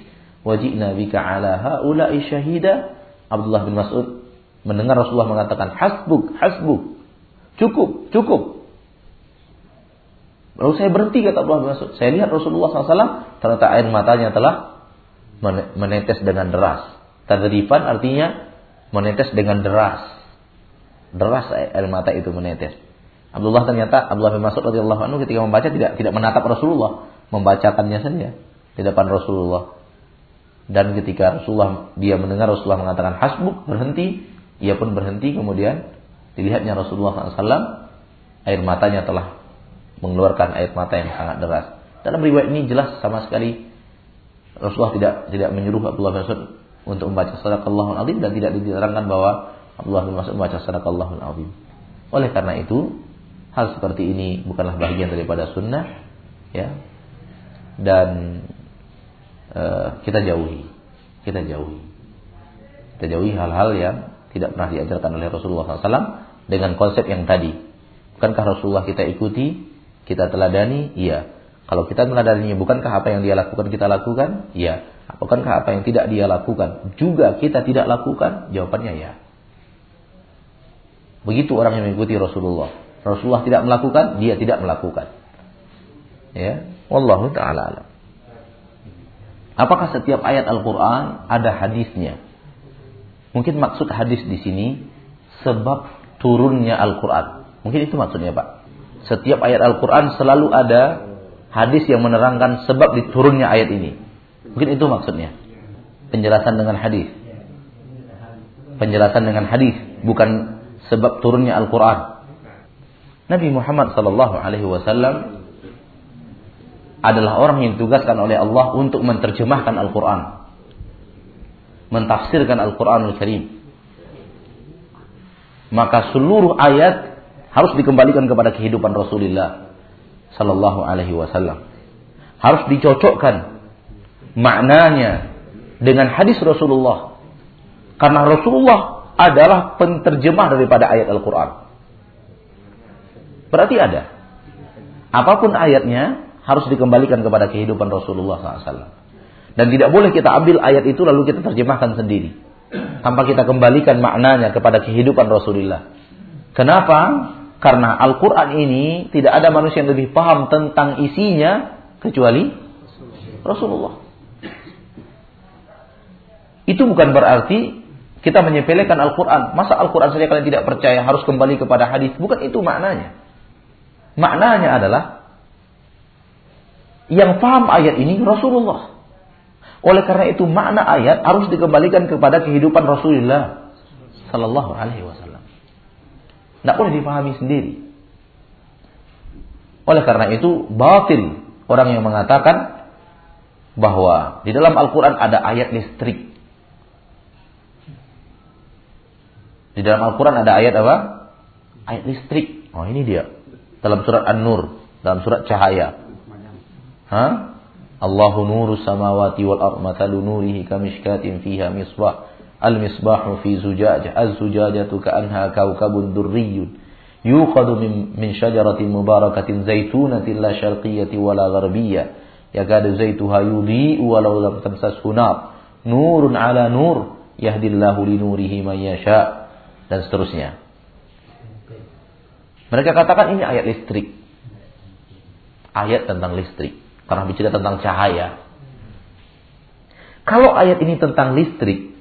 وَجِئْنَا بِكَ عَلَى هَؤُلَاءِ شَهِيدًا Abdullah bin Mas'ud mendengar Rasulullah mengatakan hasbuk, hasbuk. Cukup, cukup. Lalu saya berhenti kata Abdullah bin Mas'ud. Saya lihat Rasulullah SAW ternyata air matanya telah menetes dengan deras. Tadrifan artinya menetes dengan deras. Deras air mata itu menetes. Abdullah ternyata Abdullah bin Mas'ud radhiyallahu anhu ketika membaca tidak tidak menatap Rasulullah, membacakannya saja di depan Rasulullah. Dan ketika Rasulullah dia mendengar Rasulullah mengatakan hasbuk berhenti, ia pun berhenti kemudian dilihatnya Rasulullah SAW air matanya telah mengeluarkan air mata yang sangat deras. Dalam riwayat ini jelas sama sekali Rasulullah tidak tidak menyuruh Abdullah bin Mas'ud untuk membaca sadaqallahul azim dan tidak diterangkan bahwa Abdullah bin Mas'ud membaca sadaqallahul azim. Oleh karena itu, hal seperti ini bukanlah bagian daripada sunnah ya. Dan Eh, kita jauhi. Kita jauhi. Kita jauhi hal-hal yang tidak pernah diajarkan oleh Rasulullah SAW dengan konsep yang tadi. Bukankah Rasulullah kita ikuti, kita teladani? Iya. Kalau kita meladaninya, bukankah apa yang dia lakukan kita lakukan? Iya. Bukankah apa yang tidak dia lakukan juga kita tidak lakukan? Jawabannya ya. Begitu orang yang mengikuti Rasulullah. Rasulullah tidak melakukan, dia tidak melakukan. Ya, wallahu taala alam. Apakah setiap ayat Al-Quran ada hadisnya? Mungkin maksud hadis di sini sebab turunnya Al-Quran. Mungkin itu maksudnya Pak. Setiap ayat Al-Quran selalu ada hadis yang menerangkan sebab diturunnya ayat ini. Mungkin itu maksudnya. Penjelasan dengan hadis. Penjelasan dengan hadis, bukan sebab turunnya Al-Quran. Nabi Muhammad Sallallahu Alaihi Wasallam adalah orang yang ditugaskan oleh Allah untuk menerjemahkan Al-Quran. Mentafsirkan Al-Quranul Karim. Maka seluruh ayat harus dikembalikan kepada kehidupan Rasulullah Sallallahu Alaihi Wasallam. Harus dicocokkan maknanya dengan hadis Rasulullah. Karena Rasulullah adalah penterjemah daripada ayat Al-Quran. Berarti ada. Apa pun ayatnya, harus dikembalikan kepada kehidupan Rasulullah SAW. Dan tidak boleh kita ambil ayat itu lalu kita terjemahkan sendiri. Tanpa kita kembalikan maknanya kepada kehidupan Rasulullah. Kenapa? Karena Al-Quran ini tidak ada manusia yang lebih paham tentang isinya kecuali Rasulullah. Itu bukan berarti kita menyepelekan Al-Quran. Masa Al-Quran saja kalian tidak percaya harus kembali kepada hadis. Bukan itu maknanya. Maknanya adalah yang paham ayat ini Rasulullah. Oleh karena itu makna ayat harus dikembalikan kepada kehidupan Rasulullah Sallallahu Alaihi Wasallam. Tidak boleh dipahami sendiri. Oleh karena itu batil orang yang mengatakan bahwa di dalam Al-Quran ada ayat listrik. Di dalam Al-Quran ada ayat apa? Ayat listrik. Oh ini dia. Dalam surat An-Nur. Dalam surat Cahaya. Ha? Allahu nuru samawati wal ard mathalu nurihi kamishkatin fiha misbah al misbahu fi zujajah. Az zujajatu ka'anha kawkabun durriyun. Yuqadu min, min syajaratin mubarakatin zaitunatin la syarqiyyati wala gharbiyyah yakadu zaituha yudhi'u walau lam tamsashu nar nurun ala nur yahdillahu li nurihi man yasha. Dan seterusnya. Mereka katakan ini ayat listrik. Ayat tentang listrik. Karena bicara tentang cahaya. Kalau ayat ini tentang listrik,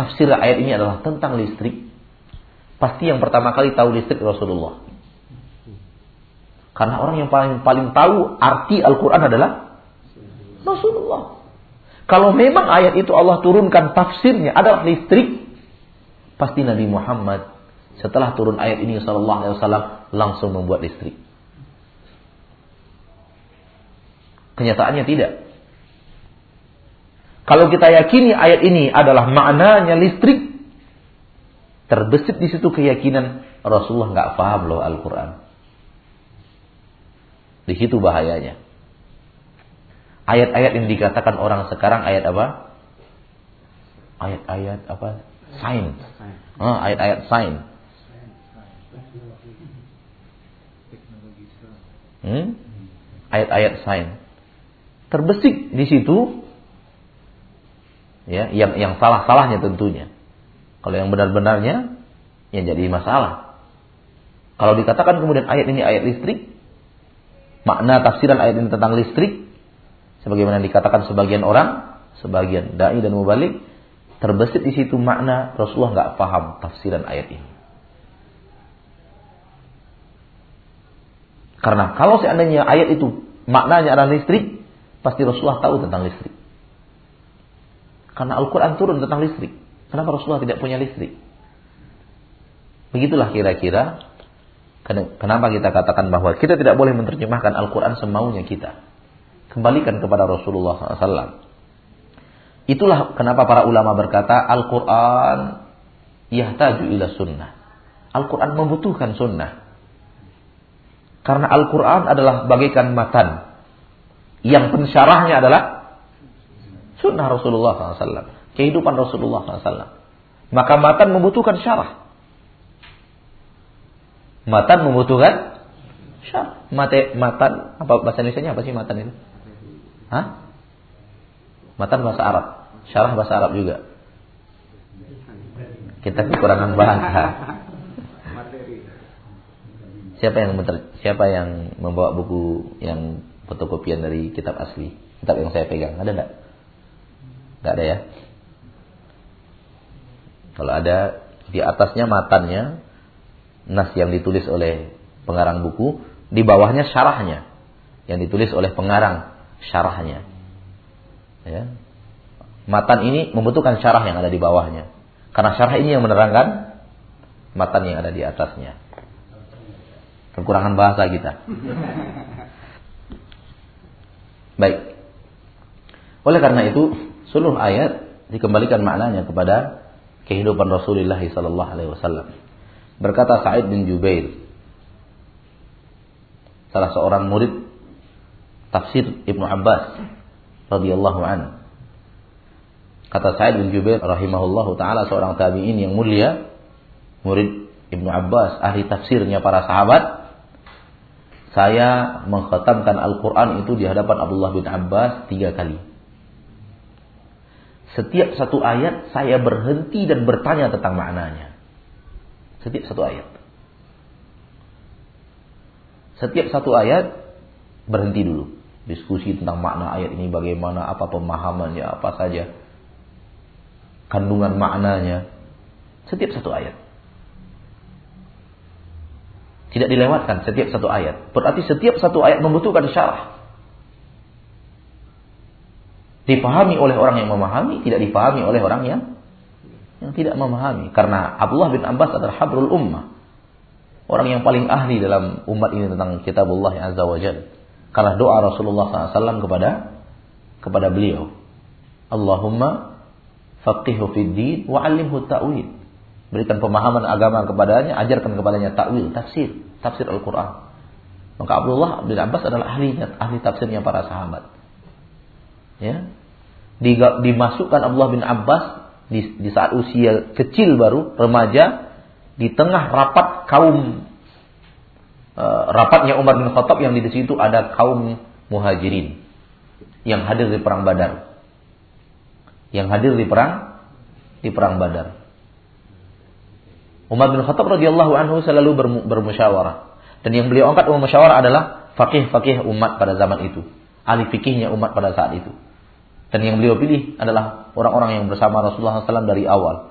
tafsir ayat ini adalah tentang listrik, pasti yang pertama kali tahu listrik Rasulullah. Karena orang yang paling paling tahu arti Al-Quran adalah Rasulullah. Kalau memang ayat itu Allah turunkan tafsirnya adalah listrik, pasti Nabi Muhammad setelah turun ayat ini Sallallahu Alaihi Wasallam langsung membuat listrik. Kenyataannya tidak. Kalau kita yakini ayat ini adalah maknanya listrik, terbesit di situ keyakinan Rasulullah nggak paham loh Al-Quran. Di situ bahayanya. Ayat-ayat yang dikatakan orang sekarang ayat apa? Ayat-ayat apa? Sains. Oh, ayat-ayat sains. Hmm? Ayat-ayat sains. Terbesik di situ ya, yang yang salah-salahnya tentunya. Kalau yang benar-benarnya yang jadi masalah. Kalau dikatakan kemudian ayat ini ayat listrik, makna tafsiran ayat ini tentang listrik, sebagaimana dikatakan sebagian orang, sebagian dai dan mubalik, terbesit di situ makna Rasulullah nggak paham tafsiran ayat ini. Karena kalau seandainya ayat itu maknanya adalah listrik, pasti Rasulullah tahu tentang listrik. Karena Al-Quran turun tentang listrik. Kenapa Rasulullah tidak punya listrik? Begitulah kira-kira kenapa kita katakan bahwa kita tidak boleh menerjemahkan Al-Quran semaunya kita. Kembalikan kepada Rasulullah SAW. Itulah kenapa para ulama berkata Al-Quran yahtaju ila sunnah. Al-Quran membutuhkan sunnah. Karena Al-Quran adalah bagaikan matan. Yang pensyarahnya adalah sunnah Rasulullah SAW. Kehidupan Rasulullah SAW. Maka matan membutuhkan syarah. Matan membutuhkan syarah. Mate, matan, apa bahasa Indonesia apa sih matan itu? Hah? Matan bahasa Arab. Syarah bahasa Arab juga. Kita kekurangan bahasa. Siapa yang siapa yang membawa buku yang fotokopian dari kitab asli? Kitab yang saya pegang ada enggak? Enggak ada ya. Kalau ada di atasnya matannya nas yang ditulis oleh pengarang buku, di bawahnya syarahnya yang ditulis oleh pengarang syarahnya. Ya. Matan ini membutuhkan syarah yang ada di bawahnya. Karena syarah ini yang menerangkan matan yang ada di atasnya. Kekurangan bahasa kita. Baik. Oleh karena itu, seluruh ayat dikembalikan maknanya kepada kehidupan Rasulullah sallallahu alaihi wasallam. Berkata Sa'id bin Jubair, salah seorang murid tafsir Ibnu Abbas radhiyallahu an. Kata Sa'id bin Jubair rahimahullahu taala seorang tabi'in yang mulia, murid Ibnu Abbas, ahli tafsirnya para sahabat. Saya mengkhatamkan Al-Quran itu di hadapan Abdullah bin Abbas tiga kali. Setiap satu ayat saya berhenti dan bertanya tentang maknanya. Setiap satu ayat. Setiap satu ayat berhenti dulu diskusi tentang makna ayat ini bagaimana, apa pemahamannya, apa saja kandungan maknanya setiap satu ayat. Tidak dilewatkan setiap satu ayat. Berarti setiap satu ayat membutuhkan syarah. Dipahami oleh orang yang memahami, tidak dipahami oleh orang yang yang tidak memahami. Karena Abdullah bin Abbas adalah habrul ummah. Orang yang paling ahli dalam umat ini tentang kitabullah azza wa jalla. Karena doa Rasulullah SAW kepada kepada beliau. Allahumma faqihu fid din wa 'allimhu ta'wil. Berikan pemahaman agama kepadanya, ajarkan kepadanya takwil, tafsir, tafsir Al-Qur'an. Maka Abdullah bin Abbas adalah ahlinya, ahli tafsirnya para sahabat. Ya. Dimasukkan Abdullah bin Abbas di, di saat usia kecil baru, remaja, di tengah rapat kaum Eh, rapatnya Umar bin Khattab yang di situ ada kaum muhajirin yang hadir di perang Badar. Yang hadir di perang di perang Badar. Umar bin Khattab radhiyallahu anhu selalu bermusyawarah. Dan yang beliau angkat musyawarah adalah fakih-fakih umat pada zaman itu. Ahli fikihnya umat pada saat itu. Dan yang beliau pilih adalah orang-orang yang bersama Rasulullah SAW dari awal.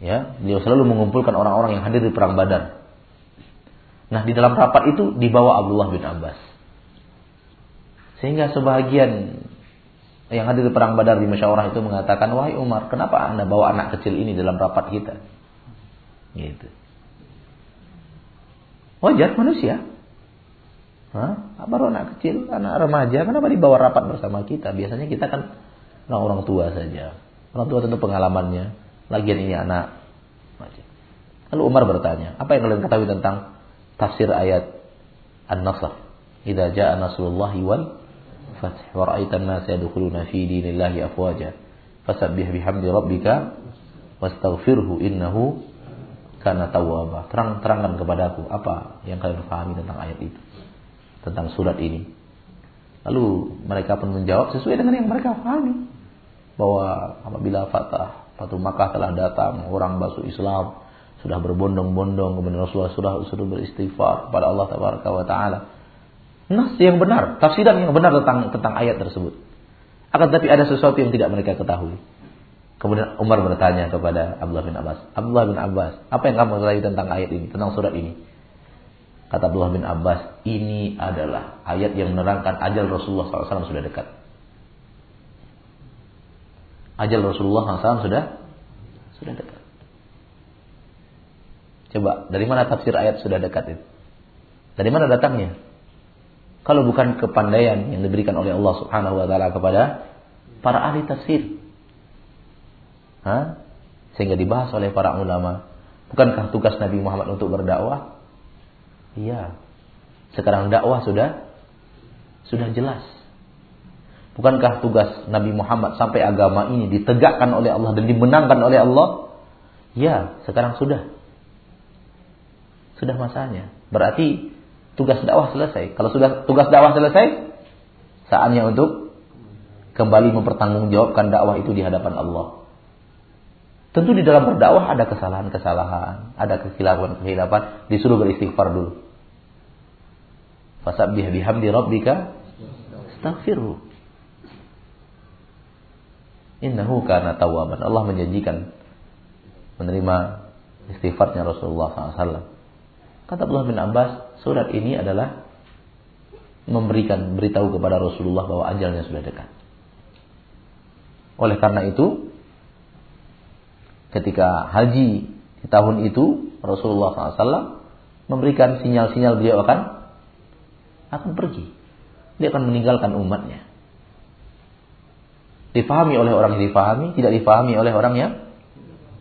Ya, beliau selalu mengumpulkan orang-orang yang hadir di perang Badar. Nah, di dalam rapat itu dibawa Abdullah bin Abbas. Sehingga sebagian yang hadir di perang Badar di musyawarah itu mengatakan, "Wahai Umar, kenapa Anda bawa anak kecil ini dalam rapat kita?" Gitu. Wajar manusia. Hah? Baru anak kecil, anak remaja, kenapa dibawa rapat bersama kita? Biasanya kita kan orang, orang tua saja. Orang tua tentu pengalamannya. Lagian ini anak. Lalu Umar bertanya, apa yang kalian ketahui tentang tafsir ayat An-Nasr? Idza jaa nasrullahi wal fath wa ra'aitan nas yadkhuluna fi dinillahi afwaja. Fasabbih bihamdi rabbika wastaghfirhu innahu kana tawwaba. Terang terangkan kepadaku apa yang kalian pahami tentang ayat itu tentang surat ini. Lalu mereka pun menjawab sesuai dengan yang mereka pahami bahwa apabila fatah Fatu Makkah telah datang, orang masuk Islam sudah berbondong-bondong kemudian Rasulullah sudah sudah beristighfar kepada Allah wa taala. Nas yang benar, tafsiran yang benar tentang tentang ayat tersebut. Akan tapi ada sesuatu yang tidak mereka ketahui. Kemudian Umar bertanya kepada Abdullah bin Abbas, Abdullah bin Abbas, apa yang kamu ketahui tentang ayat ini, tentang surat ini? Kata Abdullah bin Abbas, ini adalah ayat yang menerangkan ajal Rasulullah SAW sudah dekat. Ajal Rasulullah SAW sudah sudah dekat. Coba, dari mana tafsir ayat sudah dekat itu? Dari mana datangnya? Kalau bukan kepandaian yang diberikan oleh Allah Subhanahu wa taala kepada para ahli tafsir. Hah? Sehingga dibahas oleh para ulama. Bukankah tugas Nabi Muhammad untuk berdakwah? Iya. Sekarang dakwah sudah sudah jelas. Bukankah tugas Nabi Muhammad sampai agama ini ditegakkan oleh Allah dan dimenangkan oleh Allah? Ya, sekarang sudah. Sudah masanya. Berarti tugas dakwah selesai. Kalau sudah tugas dakwah selesai, saatnya untuk kembali mempertanggungjawabkan dakwah itu di hadapan Allah. Tentu di dalam berdakwah ada kesalahan-kesalahan, ada kekhilafan-kekhilafan, disuruh beristighfar dulu. Fasabbih bihamdi rabbika astaghfirhu. Innahu kana tawwaban. Allah menjanjikan menerima istighfarnya Rasulullah SAW. Kata Abdullah bin Abbas, surat ini adalah memberikan beritahu kepada Rasulullah bahwa ajalnya sudah dekat. Oleh karena itu, ketika haji di tahun itu Rasulullah SAW memberikan sinyal-sinyal beliau akan akan pergi. Dia akan meninggalkan umatnya. Difahami oleh orang yang difahami, tidak difahami oleh orang yang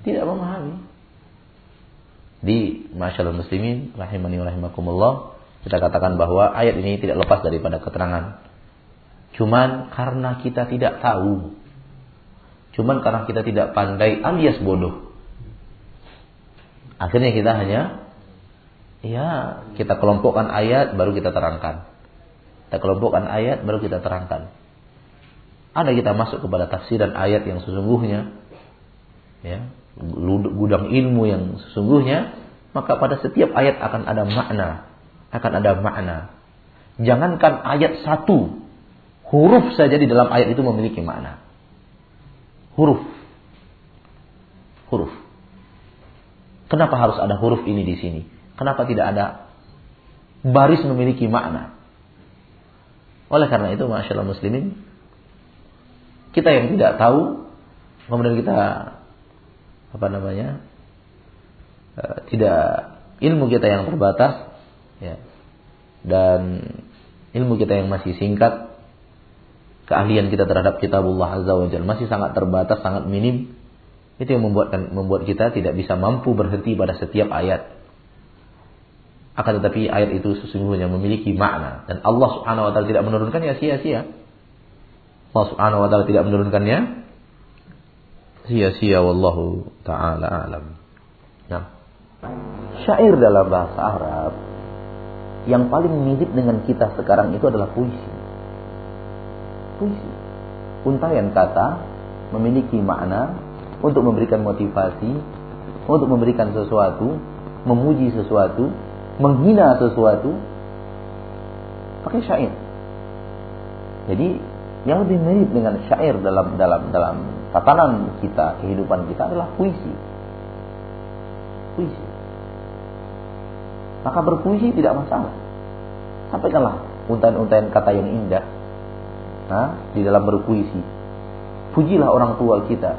tidak memahami. Di masyaallah muslimin rahimani rahimakumullah, kita katakan bahwa ayat ini tidak lepas daripada keterangan. Cuman karena kita tidak tahu Cuman karena kita tidak pandai alias bodoh. Akhirnya kita hanya ya kita kelompokkan ayat baru kita terangkan. Kita kelompokkan ayat baru kita terangkan. Ada kita masuk kepada tafsiran ayat yang sesungguhnya ya, gudang ilmu yang sesungguhnya, maka pada setiap ayat akan ada makna, akan ada makna. Jangankan ayat satu, huruf saja di dalam ayat itu memiliki makna huruf. Huruf. Kenapa harus ada huruf ini di sini? Kenapa tidak ada baris memiliki makna? Oleh karena itu, masya Allah muslimin, kita yang tidak tahu, kemudian kita apa namanya, e, tidak ilmu kita yang terbatas, ya, dan ilmu kita yang masih singkat, keahlian kita terhadap kitabullah azza wa jalla masih sangat terbatas, sangat minim, itu yang membuatkan membuat kita tidak bisa mampu berhenti pada setiap ayat. Akan tetapi ayat itu sesungguhnya memiliki makna dan Allah Subhanahu wa taala tidak menurunkannya sia-sia. Allah Subhanahu wa taala tidak menurunkannya sia-sia wallahu taala alam. Nah, syair dalam bahasa Arab yang paling mirip dengan kita sekarang itu adalah puisi puisi. Untayan kata memiliki makna untuk memberikan motivasi, untuk memberikan sesuatu, memuji sesuatu, menghina sesuatu, pakai syair. Jadi Yang lebih mirip dengan syair dalam dalam dalam tatanan kita, kehidupan kita adalah puisi. Puisi. Maka berpuisi tidak masalah. Sampaikanlah untayan-untayan kata yang indah di dalam berpuisi. Pujilah orang tua kita.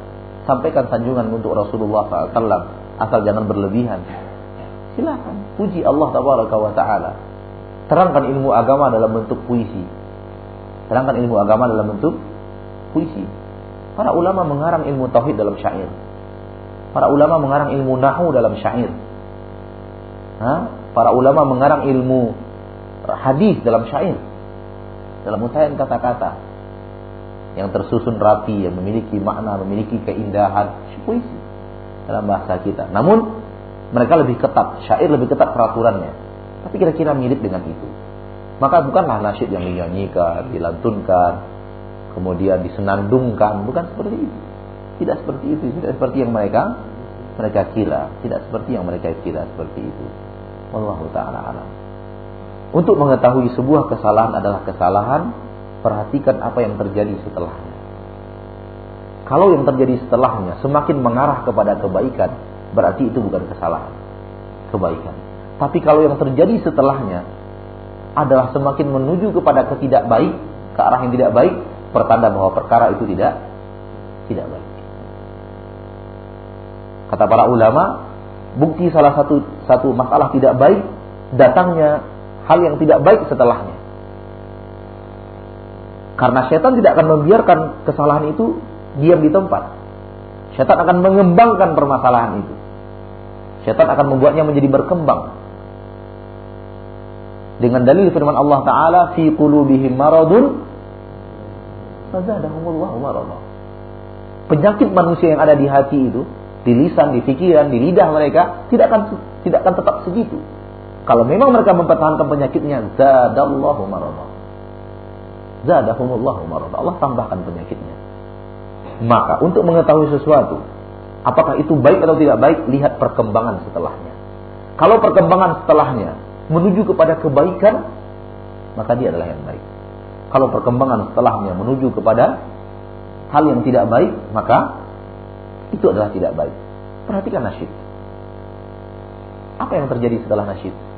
Sampaikan sanjungan untuk Rasulullah SAW. Asal jangan berlebihan. Silakan puji Allah Taala. Terangkan ilmu agama dalam bentuk puisi Terangkan ilmu agama dalam bentuk puisi. Para ulama mengarang ilmu tauhid dalam syair. Para ulama mengarang ilmu nahu dalam syair. Hah? Para ulama mengarang ilmu hadis dalam syair. Dalam untayan kata-kata yang tersusun rapi, yang memiliki makna, memiliki keindahan, puisi dalam bahasa kita. Namun mereka lebih ketat, syair lebih ketat peraturannya. Tapi kira-kira mirip dengan itu. Maka bukanlah nasyid yang dinyanyikan, dilantunkan, kemudian disenandungkan, bukan seperti itu. Tidak seperti itu, tidak seperti yang mereka mereka kira, tidak seperti yang mereka kira seperti itu. Wallahu taala alam. Untuk mengetahui sebuah kesalahan adalah kesalahan, perhatikan apa yang terjadi setelahnya. Kalau yang terjadi setelahnya semakin mengarah kepada kebaikan, berarti itu bukan kesalahan, kebaikan. Tapi kalau yang terjadi setelahnya adalah semakin menuju kepada ketidak baik, ke arah yang tidak baik, pertanda bahwa perkara itu tidak tidak baik. Kata para ulama, bukti salah satu satu masalah tidak baik datangnya hal yang tidak baik setelahnya. Karena setan tidak akan membiarkan kesalahan itu diam di tempat. Setan akan mengembangkan permasalahan itu. Setan akan membuatnya menjadi berkembang dengan dalil firman Allah taala fi qulubihim maradun marada. Penyakit manusia yang ada di hati itu, di lisan, di pikiran, di lidah mereka tidak akan tidak akan tetap segitu. Kalau memang mereka mempertahankan penyakitnya, zadallahu marada. Zadahumullahu marada. Allah tambahkan penyakitnya. Maka untuk mengetahui sesuatu, apakah itu baik atau tidak baik, lihat perkembangan setelahnya. Kalau perkembangan setelahnya menuju kepada kebaikan, maka dia adalah yang baik. Kalau perkembangan setelahnya menuju kepada hal yang tidak baik, maka itu adalah tidak baik. Perhatikan nasyid. Apa yang terjadi setelah nasyid?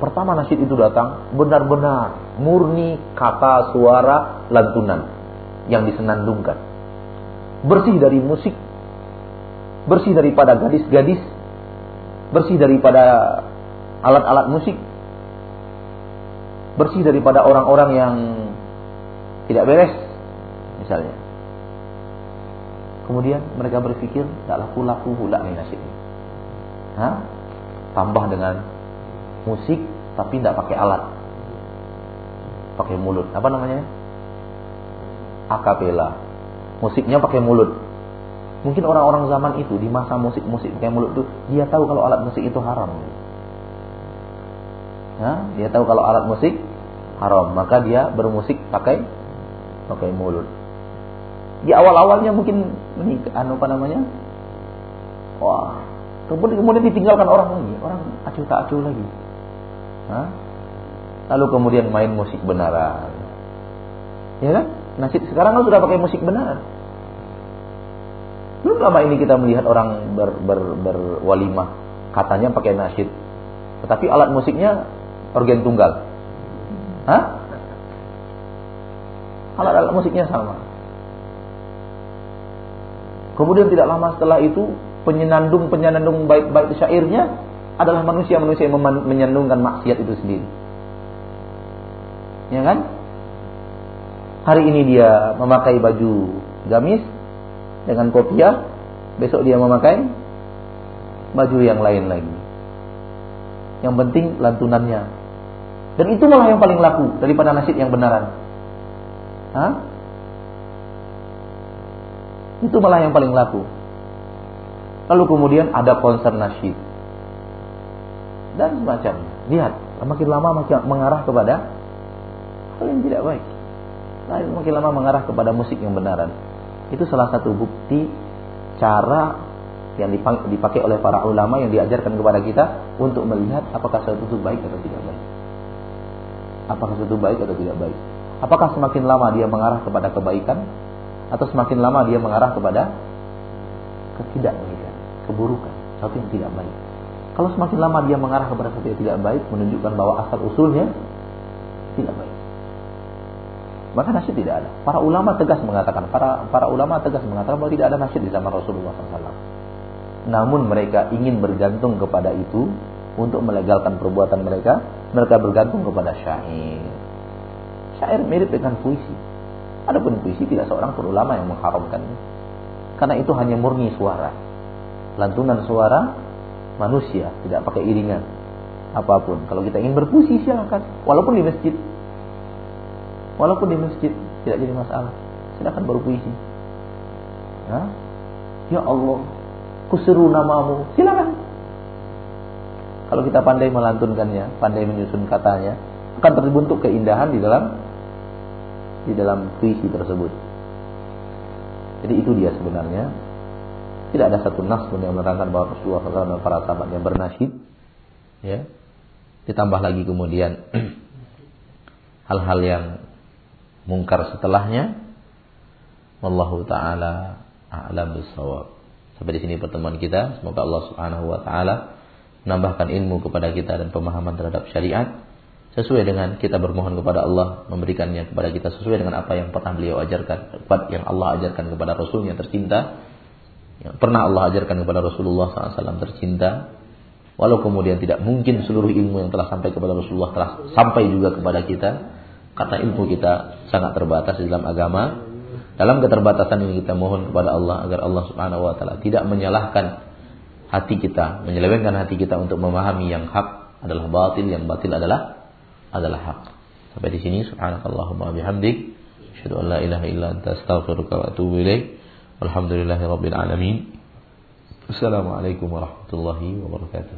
Pertama nasyid itu datang benar-benar murni kata, suara, lantunan yang disenandungkan. Bersih dari musik, bersih daripada gadis-gadis bersih daripada alat-alat musik, bersih daripada orang-orang yang tidak beres, misalnya. Kemudian mereka berpikir, tak laku-laku pula nih nasib ini. Hah? Tambah dengan musik, tapi tidak pakai alat. Pakai mulut. Apa namanya? Akapela. Musiknya pakai mulut. Mungkin orang-orang zaman itu di masa musik-musik kayak mulut itu dia tahu kalau alat musik itu haram. Ya, dia tahu kalau alat musik haram, maka dia bermusik pakai pakai mulut. Di awal-awalnya mungkin ini anu apa namanya? Wah, kemudian kemudian ditinggalkan orang lagi, orang acuh tak acuh lagi. Hah? Lalu kemudian main musik benaran. Ya kan? Nasib sekarang kan sudah pakai musik benaran. Belum lama ini kita melihat orang ber, ber, berwalimah, katanya pakai nasyid. Tetapi alat musiknya organ tunggal. Hah? Alat-alat musiknya sama. Kemudian tidak lama setelah itu penyenandung-penyenandung baik-baik syairnya adalah manusia-manusia yang menyandungkan maksiat itu sendiri. Ya kan? Hari ini dia memakai baju gamis, dengan kopiah, besok dia memakai baju yang lain lagi. Yang penting lantunannya. Dan itu malah yang paling laku daripada nasib yang benaran. Hah? Itu malah yang paling laku. Lalu kemudian ada konser nasyid. Dan semacamnya. Lihat, makin lama makin mengarah kepada hal yang tidak baik. Makin lama mengarah kepada musik yang benaran. Itu salah satu bukti cara yang dipakai oleh para ulama yang diajarkan kepada kita untuk melihat apakah sesuatu itu baik atau tidak baik. apakah itu baik atau tidak baik. Apakah semakin lama dia mengarah kepada kebaikan atau semakin lama dia mengarah kepada ketidakbaikan, keburukan, sesuatu yang tidak baik. Kalau semakin lama dia mengarah kepada sesuatu yang tidak baik, menunjukkan bahwa asal usulnya tidak baik. Maka nasyid tidak ada. Para ulama tegas mengatakan, para para ulama tegas mengatakan bahwa tidak ada nasyid di zaman Rasulullah SAW. Namun mereka ingin bergantung kepada itu untuk melegalkan perbuatan mereka. Mereka bergantung kepada syair. Syair mirip dengan puisi. Adapun puisi tidak seorang pun ulama yang mengharamkannya. Karena itu hanya murni suara. Lantunan suara manusia, tidak pakai iringan apa pun. Kalau kita ingin berpuisi silakan, walaupun di masjid. Walaupun di masjid tidak jadi masalah. Silakan berpuisi. Ya, ya Allah, kuseru namamu. Silakan. Kalau kita pandai melantunkannya, pandai menyusun katanya, akan terbentuk keindahan di dalam di dalam puisi tersebut. Jadi itu dia sebenarnya. Tidak ada satu nas pun yang menerangkan bahwa Rasulullah SAW dan para sahabatnya bernasyid. Ya. Ditambah lagi kemudian hal-hal yang mungkar setelahnya. Wallahu taala a'lam bissawab. Sampai di sini pertemuan kita. Semoga Allah Subhanahu wa taala menambahkan ilmu kepada kita dan pemahaman terhadap syariat sesuai dengan kita bermohon kepada Allah memberikannya kepada kita sesuai dengan apa yang pernah beliau ajarkan, yang Allah ajarkan kepada Rasulnya tercinta, yang pernah Allah ajarkan kepada Rasulullah SAW tercinta, walau kemudian tidak mungkin seluruh ilmu yang telah sampai kepada Rasulullah telah sampai juga kepada kita, karena ilmu kita sangat terbatas di dalam agama. Dalam keterbatasan ini kita mohon kepada Allah agar Allah Subhanahu wa taala tidak menyalahkan hati kita, menyelewengkan hati kita untuk memahami yang hak adalah batil, yang batil adalah adalah hak. Sampai di sini subhanakallahumma bihamdik asyhadu an la ilaha illa anta astaghfiruka wa atubu ilaik. الحمد لله رب العالمين. السلام عليكم ورحمة الله وبركاته.